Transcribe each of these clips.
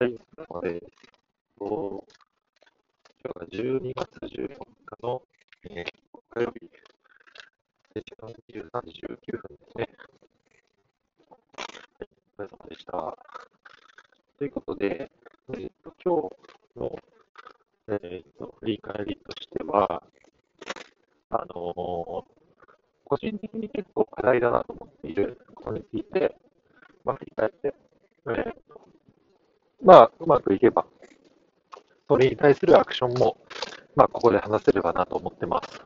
はい、なので、今日は12月14日の、えー、火曜日、時間23時19分ですね。はい、お疲れ様でした。ということで、えーと、今日の、えーと、振り返りとしては、あのー、個人的に結構課題だなと思っていることについて、まあ、振り返って、えーまあ、うまくいけば、それに対するアクションも、まあ、ここで話せればなと思ってます。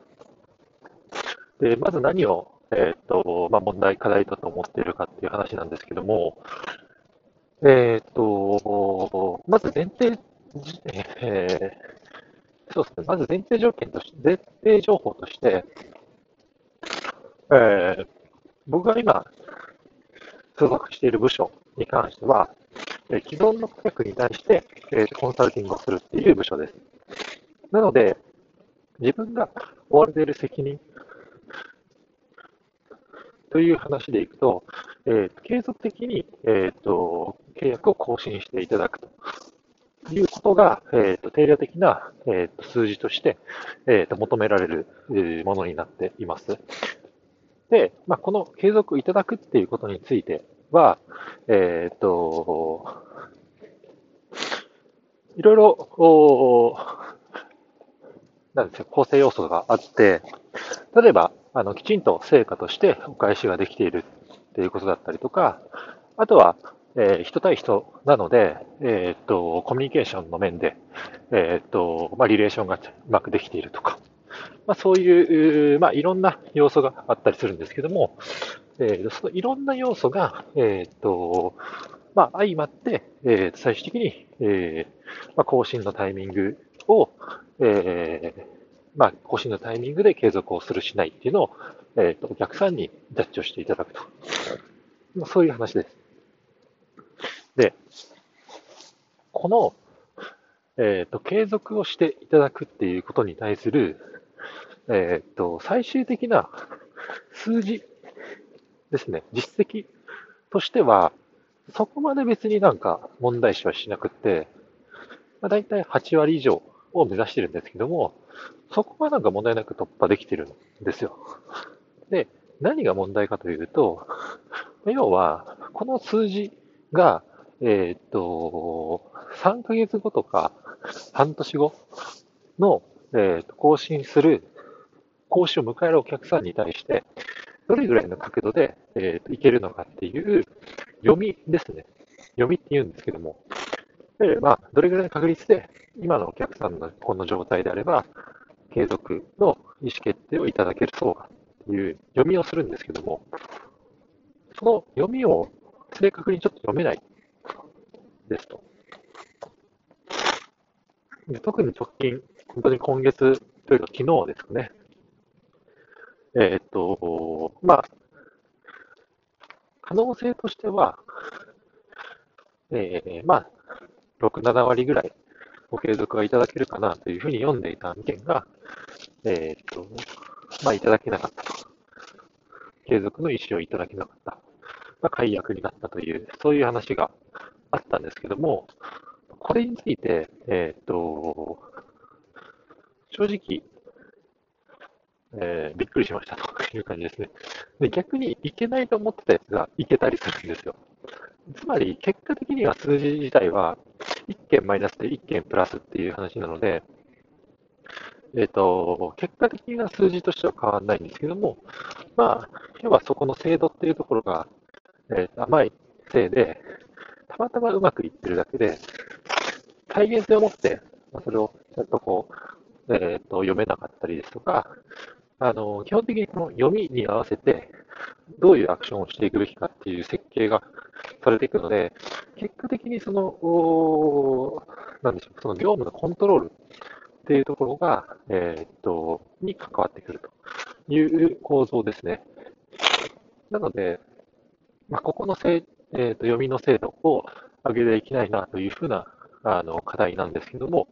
で、まず何を、えっ、と、まあ、問題、課題だと思っているかっていう話なんですけども、えっ、と、まず前提、えー、そうですね、まず前提条件として、前提情報として、えー、僕が今、所属している部署に関しては、え既存の顧客に対して、えコンサルティングをするっていう部署です。なので、自分が追われている責任という話でいくと、えー、継続的に、えーと、契約を更新していただくということが、えーと、定量的な、えーと、数字として、えー、と求められる、ものになっています。で、まあ、この継続いただくっていうことについては、えっ、と、いろいろ、なんですよ、構成要素があって、例えば、あの、きちんと成果としてお返しができているっていうことだったりとか、あとは、えー、人対人なので、えっ、と、コミュニケーションの面で、えっ、と、まあ、リレーションがうまくできているとか、まあ、そういう、まあ、いろんな要素があったりするんですけども、えー、そのいろんな要素が、えっ、と、まあ、相まって、えー、最終的に、えーまあ、更新のタイミングを、えーまあ、更新のタイミングで継続をするしないっていうのを、えーと、お客さんにジャッジをしていただくと。まあ、そういう話です。で、この、えっ、と、継続をしていただくっていうことに対する、えっ、と、最終的な数字ですね、実績としては、そこまで別になんか問題視はしなくて、まあ、大体8割以上を目指してるんですけども、そこはなんか問題なく突破できてるんですよ。で、何が問題かというと、要は、この数字が、えー、っと、3ヶ月後とか半年後の、えー、っと更新する、講師を迎えるお客さんに対して、どれぐらいの角度で、えー、といけるのかっていう読みですね。読みって言うんですけども、でまあ、どれぐらいの確率で、今のお客さんのこの状態であれば、継続の意思決定をいただけるそうかっていう読みをするんですけども、その読みを正確にちょっと読めないですと。で特に直近、本当に今月というか昨日ですかね、えっ、と、まあ、可能性としては、えー、まあ、6、7割ぐらいご継続はいただけるかなというふうに読んでいた案件が、えっ、と、まあ、いただけなかったと。継続の意思をいただけなかった。まあ、解約になったという、そういう話があったんですけども、これについて、えっ、と、正直、えー、びっくりしましたという感じですね。で逆にいけないと思ってたやつがいけたりするんですよ。つまり、結果的には数字自体は1件マイナスで1件プラスっていう話なので、えっ、ー、と、結果的な数字としては変わらないんですけども、まあ、要はそこの精度っていうところが、えー、甘いせいで、たまたまうまくいってるだけで、体現性を持って、それをちゃんとこう、えっ、ー、と、読めなかったりですとか、あの、基本的にこの読みに合わせて、どういうアクションをしていくべきかっていう設計がされていくので、結果的にその、なんでしょう、その業務のコントロールっていうところが、えー、っと、に関わってくるという構造ですね。なので、まあ、ここのせい、えー、っと読みの精度を上げていきたいなというふうなあの課題なんですけども、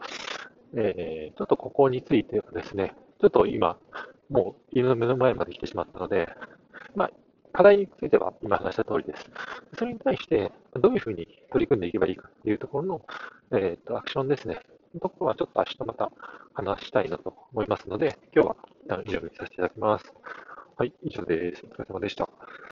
えー、ちょっとここについてはですね、ちょっと今、もう犬の目の前まで来てしまったので、まあ、課題については今話した通りです。それに対して、どういうふうに取り組んでいけばいいかというところの、えーと、アクションですね。ところはちょっと明日また話したいなと思いますので、今日は一旦以上にさせていただきます。はい、以上です。お疲れ様でした。